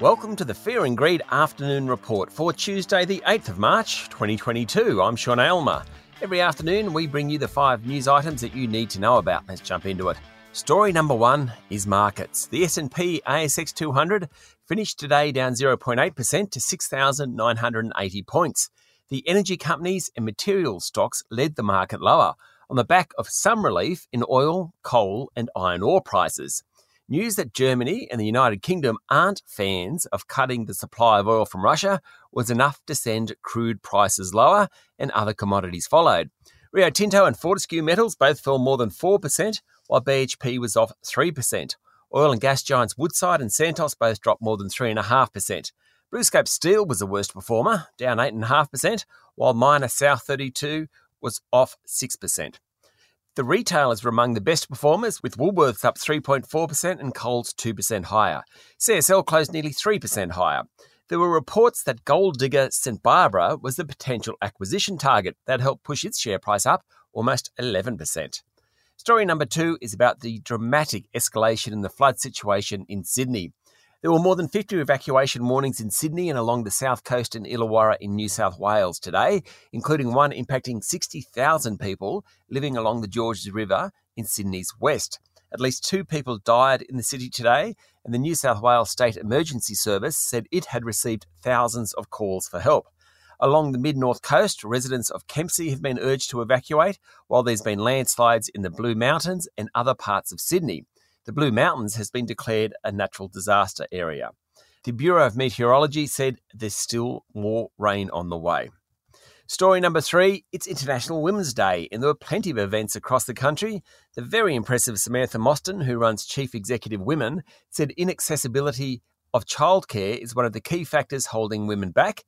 Welcome to the Fear and Greed Afternoon Report for Tuesday, the 8th of March, 2022. I'm Sean Aylmer. Every afternoon, we bring you the five news items that you need to know about. Let's jump into it. Story number one is markets. The S&P ASX 200 finished today down 0.8% to 6,980 points. The energy companies and materials stocks led the market lower on the back of some relief in oil, coal, and iron ore prices. News that Germany and the United Kingdom aren't fans of cutting the supply of oil from Russia was enough to send crude prices lower, and other commodities followed. Rio Tinto and Fortescue Metals both fell more than 4%, while BHP was off 3%. Oil and gas giants Woodside and Santos both dropped more than 3.5%. BlueScope Steel was the worst performer, down 8.5%, while miner South 32 was off 6%. The retailers were among the best performers, with Woolworths up 3.4% and Coles 2% higher. CSL closed nearly 3% higher. There were reports that gold digger St. Barbara was the potential acquisition target that helped push its share price up almost 11%. Story number two is about the dramatic escalation in the flood situation in Sydney. There were more than 50 evacuation warnings in Sydney and along the south coast and Illawarra in New South Wales today, including one impacting 60,000 people living along the Georges River in Sydney's west. At least two people died in the city today, and the New South Wales State Emergency Service said it had received thousands of calls for help. Along the mid north coast, residents of Kempsey have been urged to evacuate, while there's been landslides in the Blue Mountains and other parts of Sydney the Blue Mountains has been declared a natural disaster area. The Bureau of Meteorology said there's still more rain on the way. Story number three it's International Women's Day, and there were plenty of events across the country. The very impressive Samantha Mostyn, who runs Chief Executive Women, said inaccessibility of childcare is one of the key factors holding women back.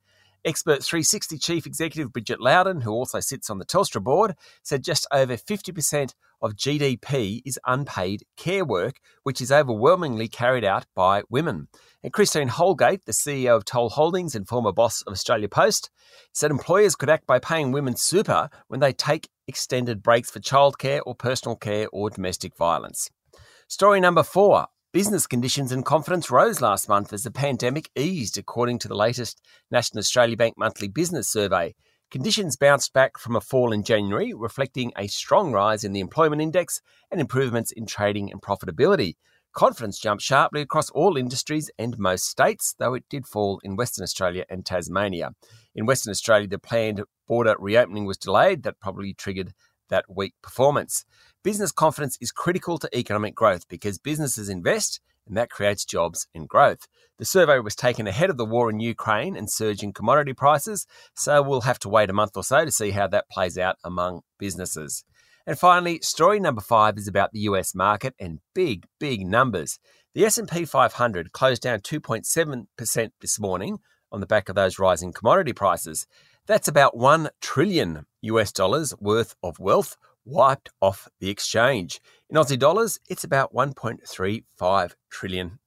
Expert 360 Chief Executive Bridget Loudon, who also sits on the Telstra board, said just over 50% of GDP is unpaid care work, which is overwhelmingly carried out by women. And Christine Holgate, the CEO of Toll Holdings and former boss of Australia Post, said employers could act by paying women super when they take extended breaks for childcare or personal care or domestic violence. Story number four Business conditions and confidence rose last month as the pandemic eased, according to the latest National Australia Bank monthly business survey. Conditions bounced back from a fall in January, reflecting a strong rise in the employment index and improvements in trading and profitability. Confidence jumped sharply across all industries and most states, though it did fall in Western Australia and Tasmania. In Western Australia, the planned border reopening was delayed. That probably triggered that weak performance. Business confidence is critical to economic growth because businesses invest and that creates jobs and growth. The survey was taken ahead of the war in Ukraine and surging commodity prices, so we'll have to wait a month or so to see how that plays out among businesses. And finally, story number 5 is about the US market and big big numbers. The S&P 500 closed down 2.7% this morning on the back of those rising commodity prices. That's about 1 trillion US dollars worth of wealth wiped off the exchange. In Aussie dollars, it's about $1.35 trillion.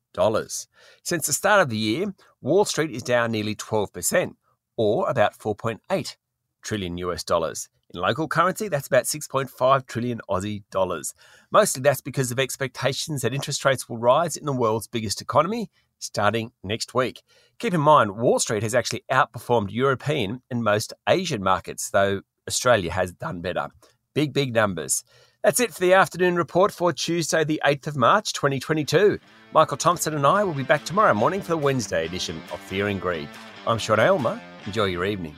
Since the start of the year, Wall Street is down nearly 12%, or about 4.8 trillion US dollars. In local currency, that's about 6.5 trillion Aussie dollars. Mostly that's because of expectations that interest rates will rise in the world's biggest economy starting next week. Keep in mind, Wall Street has actually outperformed European and most Asian markets, though Australia has done better. Big, big numbers. That's it for the afternoon report for Tuesday, the 8th of March, 2022. Michael Thompson and I will be back tomorrow morning for the Wednesday edition of Fear and Greed. I'm Sean Aylmer. Enjoy your evening.